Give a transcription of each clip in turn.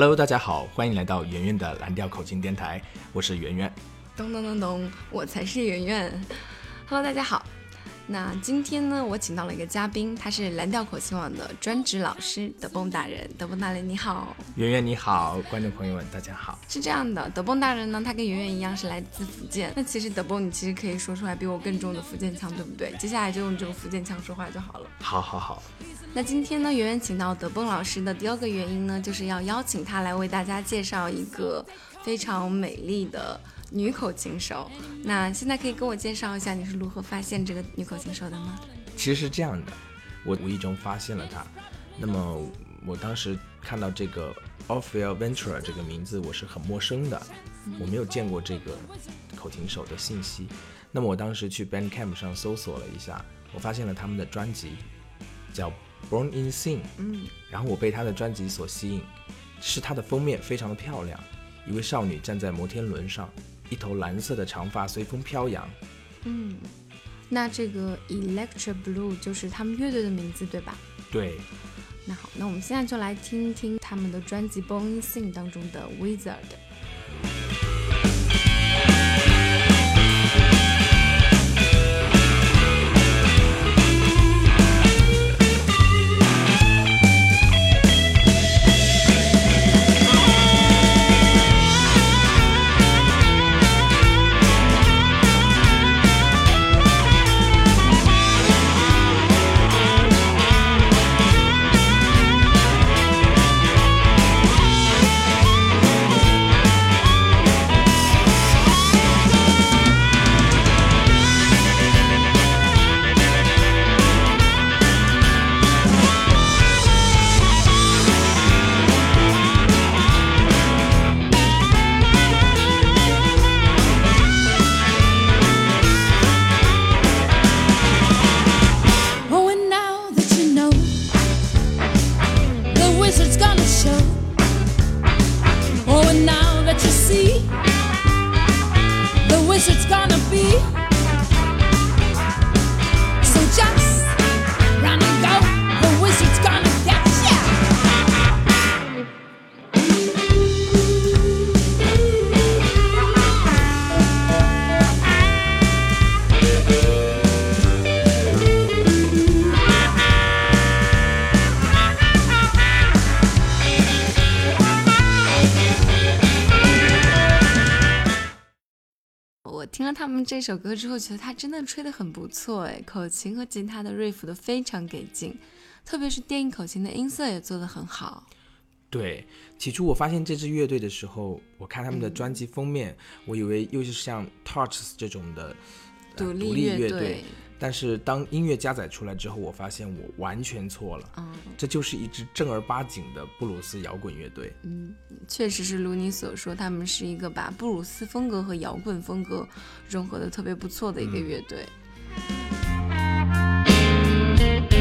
Hello，大家好，欢迎来到圆圆的蓝调口琴电台，我是圆圆。咚咚咚咚，我才是圆圆。Hello，大家好。那今天呢，我请到了一个嘉宾，他是蓝调口琴网的专职老师德蹦大人。德蹦大人你好，圆圆你好，观众朋友们大家好。是这样的，德蹦大人呢，他跟圆圆一样是来自福建。那其实德蹦你其实可以说出来比我更重的福建腔，对不对？接下来就用这个福建腔说话就好了。好好好。那今天呢，圆圆请到德蹦老师的第二个原因呢，就是要邀请他来为大家介绍一个非常美丽的。女口琴手，那现在可以跟我介绍一下你是如何发现这个女口琴手的吗？其实是这样的，我无意中发现了她。那么我当时看到这个 Ophelia Ventura 这个名字，我是很陌生的，我没有见过这个口琴手的信息。那么我当时去 Bandcamp 上搜索了一下，我发现了他们的专辑叫 Born in Sin，嗯，然后我被他的专辑所吸引，是他的封面非常的漂亮，一位少女站在摩天轮上。一头蓝色的长发随风飘扬。嗯，那这个 Electric Blue 就是他们乐队的名字，对吧？对。那好，那我们现在就来听听他们的专辑《Born in Sin》当中的 Wizard。这首歌之后，觉得他真的吹得很不错哎，口琴和吉他的 riff 都非常给劲，特别是电音口琴的音色也做得很好。对，起初我发现这支乐队的时候，我看他们的专辑封面，我以为又是像 Torches 这种的独立乐队。但是当音乐加载出来之后，我发现我完全错了。嗯，这就是一支正儿八经的布鲁斯摇滚乐队。嗯，确实是如你所说，他们是一个把布鲁斯风格和摇滚风格融合的特别不错的一个乐队。的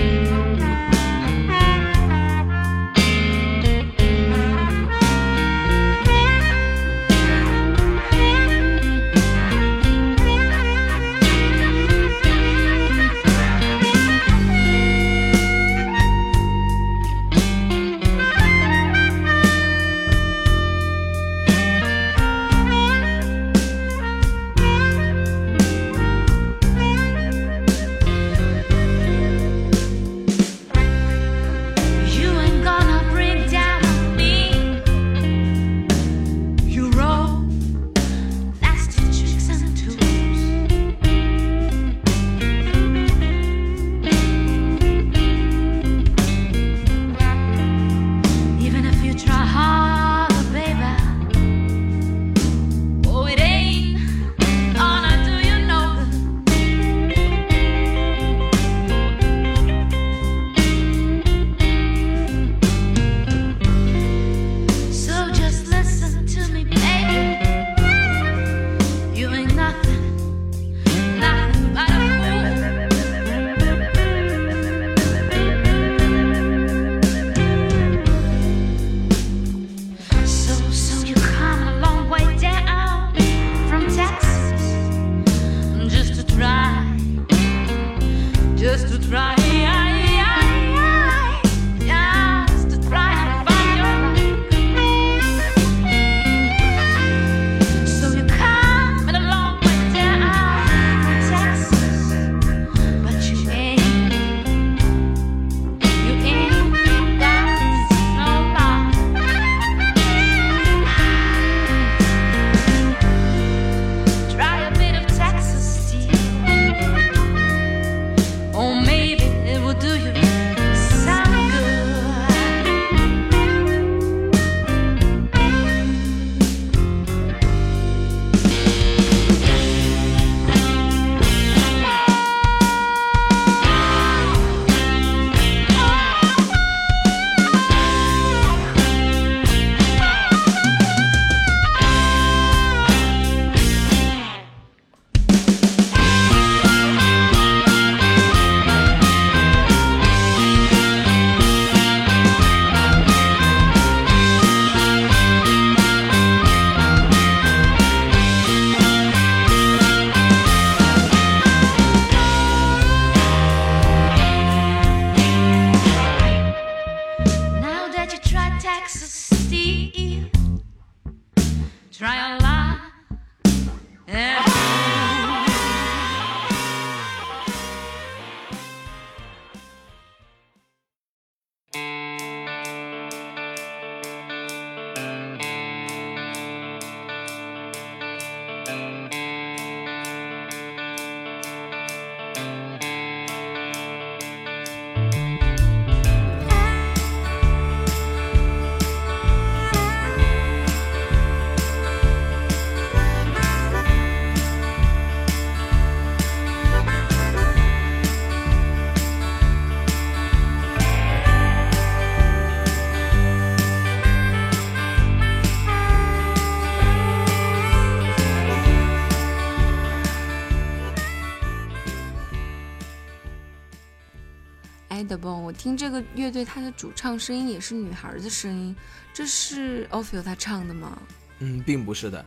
这个乐队，它的主唱声音也是女孩的声音，这是 o f i o 他唱的吗？嗯，并不是的。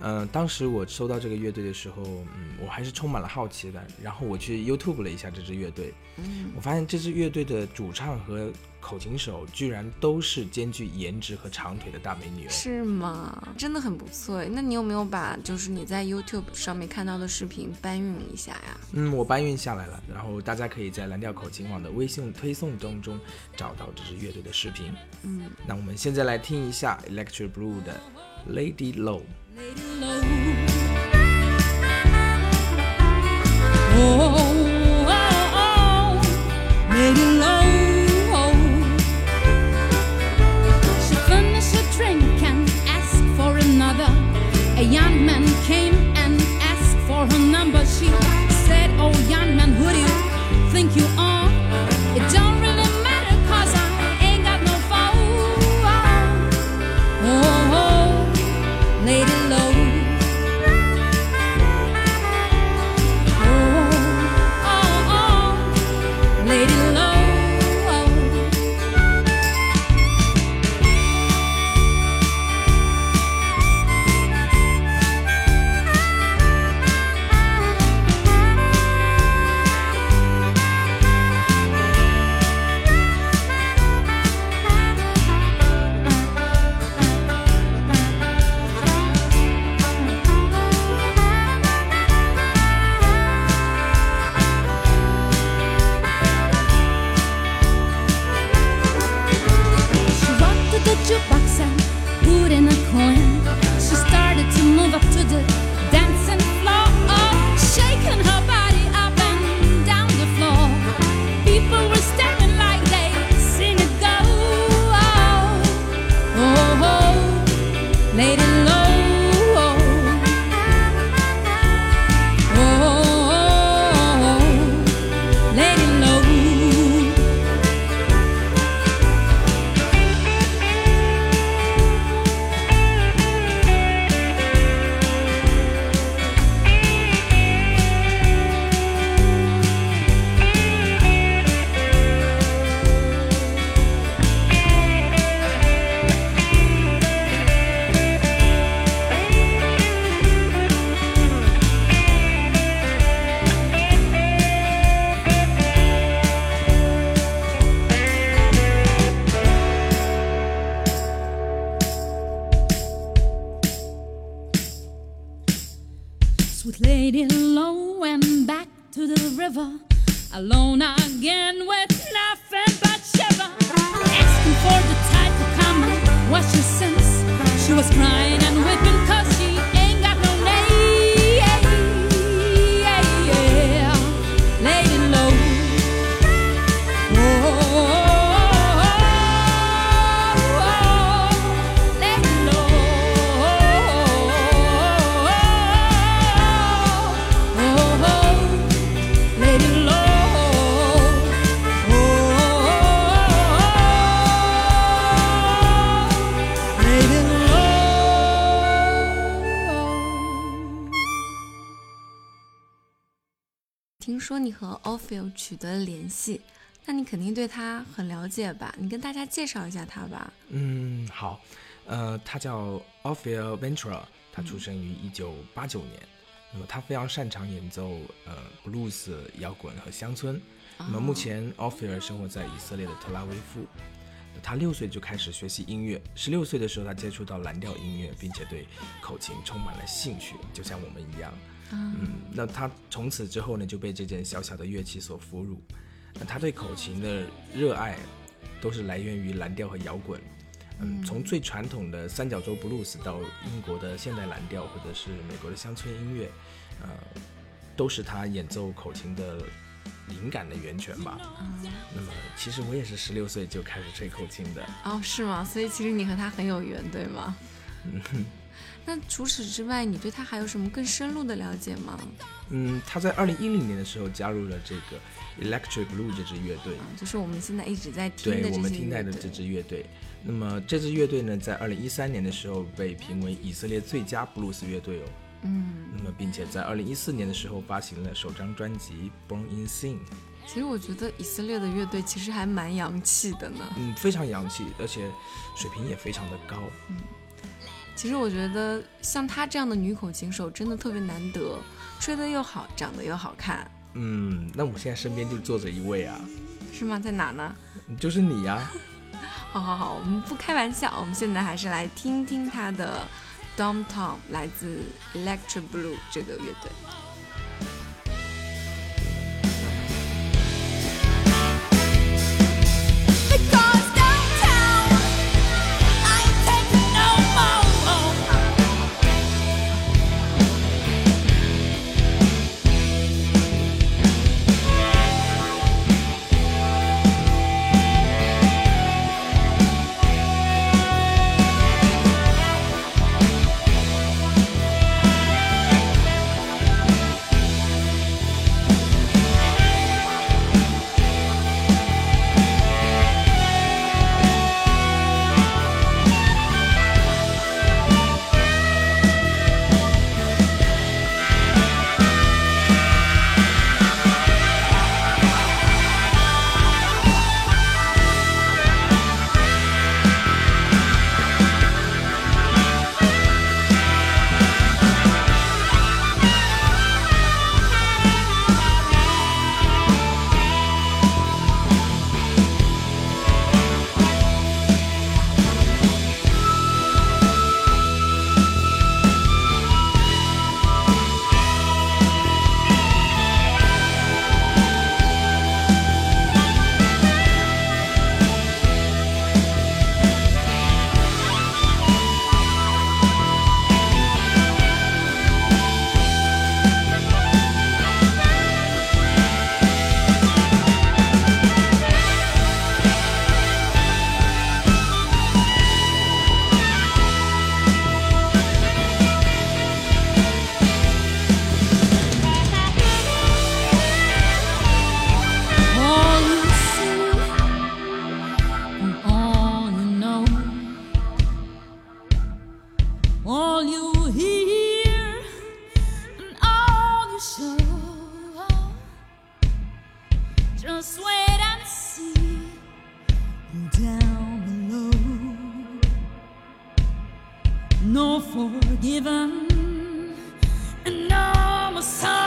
嗯，当时我收到这个乐队的时候，嗯，我还是充满了好奇的。然后我去 YouTube 了一下这支乐队，嗯，我发现这支乐队的主唱和口琴手居然都是兼具颜值和长腿的大美女哦。是吗？真的很不错。那你有没有把就是你在 YouTube 上面看到的视频搬运一下呀？嗯，我搬运下来了。然后大家可以在蓝调口琴网的微信推送当中找到这支乐队的视频。嗯，那我们现在来听一下 Electric Blue 的 Lady Low。Oh. was crying. 你和 o f i o 取得了联系，那你肯定对他很了解吧？你跟大家介绍一下他吧。嗯，好，呃，他叫 Ophir Ventura，他出生于一九八九年。那么他非常擅长演奏呃布鲁斯、摇滚和乡村。那么目前 Ophir 生活在以色列的特拉维夫。他六岁就开始学习音乐，十六岁的时候他接触到蓝调音乐，并且对口琴充满了兴趣，就像我们一样。嗯，那他从此之后呢，就被这件小小的乐器所俘虏。那他对口琴的热爱，都是来源于蓝调和摇滚。嗯，从最传统的三角洲布鲁斯到英国的现代蓝调，或者是美国的乡村音乐，呃，都是他演奏口琴的灵感的源泉吧。嗯那么，其实我也是十六岁就开始吹口琴的。哦，是吗？所以其实你和他很有缘，对吗？那除此之外，你对他还有什么更深入的了解吗？嗯，他在二零一零年的时候加入了这个 Electric Blue 这支乐队。啊，就是我们现在一直在听的对我们听到的这支乐队。那么这支乐队呢，在二零一三年的时候被评为以色列最佳布鲁斯乐队哦。嗯，那么并且在二零一四年的时候发行了首张专辑《Born in Sin》，其实我觉得以色列的乐队其实还蛮洋气的呢。嗯，非常洋气，而且水平也非常的高。其实我觉得像她这样的女口琴手真的特别难得，吹得又好，长得又好看，嗯，那我现在身边就坐着一位啊，是吗？在哪呢？就是你呀、好好好，我们不开玩笑，我们现在还是来听听她的《Dom Tom》，来自 Electric Blue 这个乐队。forgiven. And I'm a son.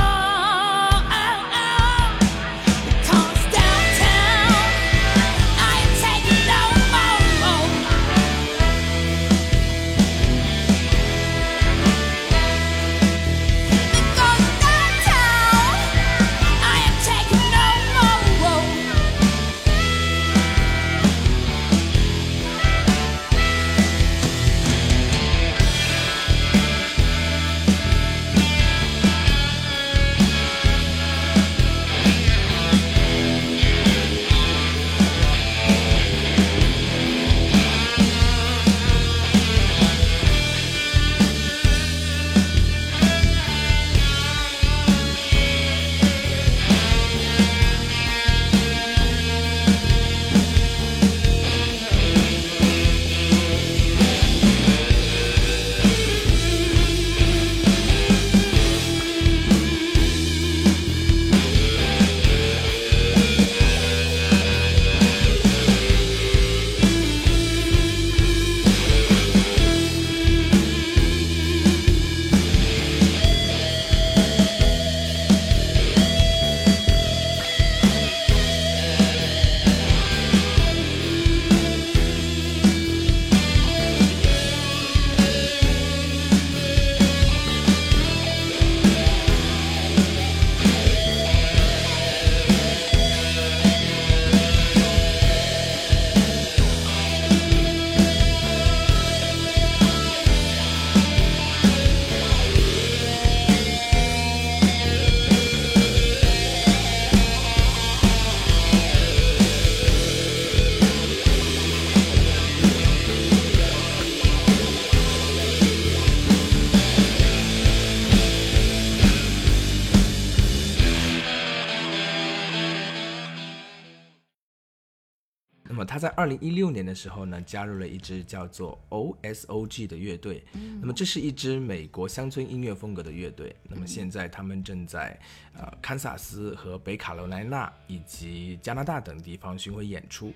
他在二零一六年的时候呢，加入了一支叫做 O.S.O.G 的乐队。那么这是一支美国乡村音乐风格的乐队。那么现在他们正在呃堪萨斯和北卡罗来纳以及加拿大等地方巡回演出。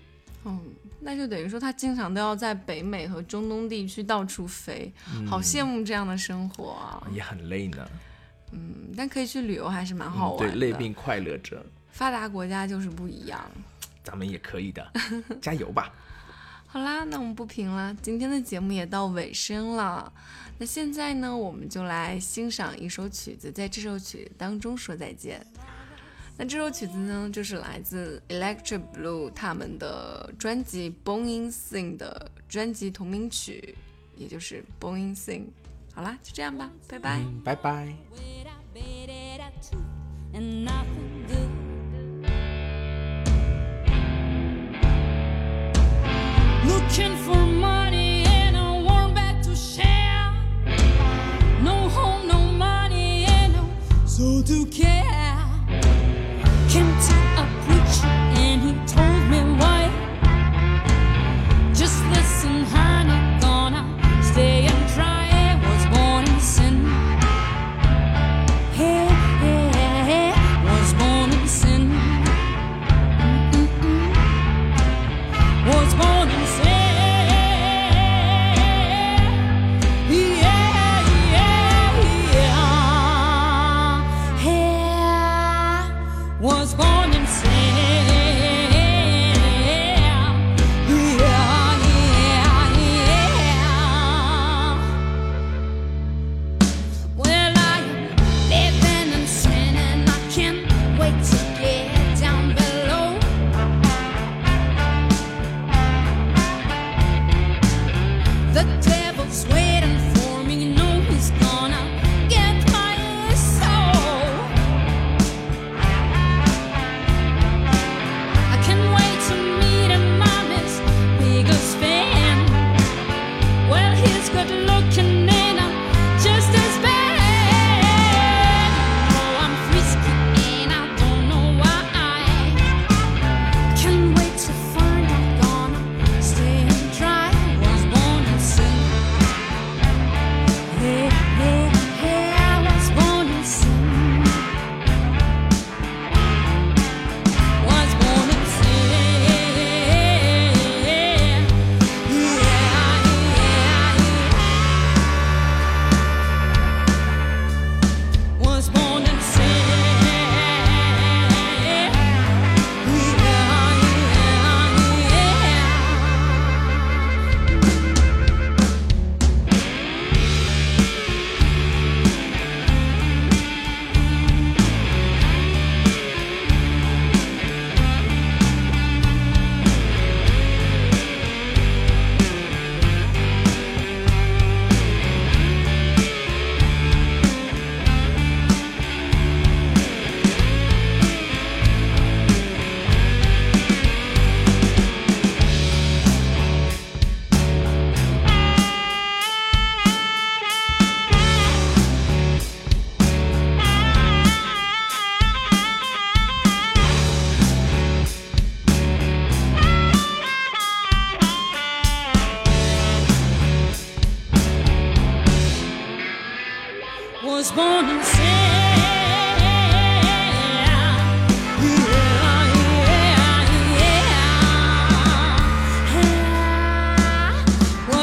嗯，那就等于说他经常都要在北美和中东地区到处飞，好羡慕这样的生活啊！也很累呢。嗯，但可以去旅游还是蛮好玩对，的。累并快乐着，发达国家就是不一样。咱们也可以的，加油吧！好啦，那我们不评了，今天的节目也到尾声了。那现在呢，我们就来欣赏一首曲子，在这首曲当中说再见。那这首曲子呢，就是来自 Electric Blue 他们的专辑《Born in Sing》的专辑同名曲，也就是《Born in Sing》。好啦，就这样吧，拜拜。嗯，拜拜。Looking for money and a warm bed to share. No home, no money, and no soul to care.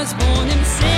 was born in sin.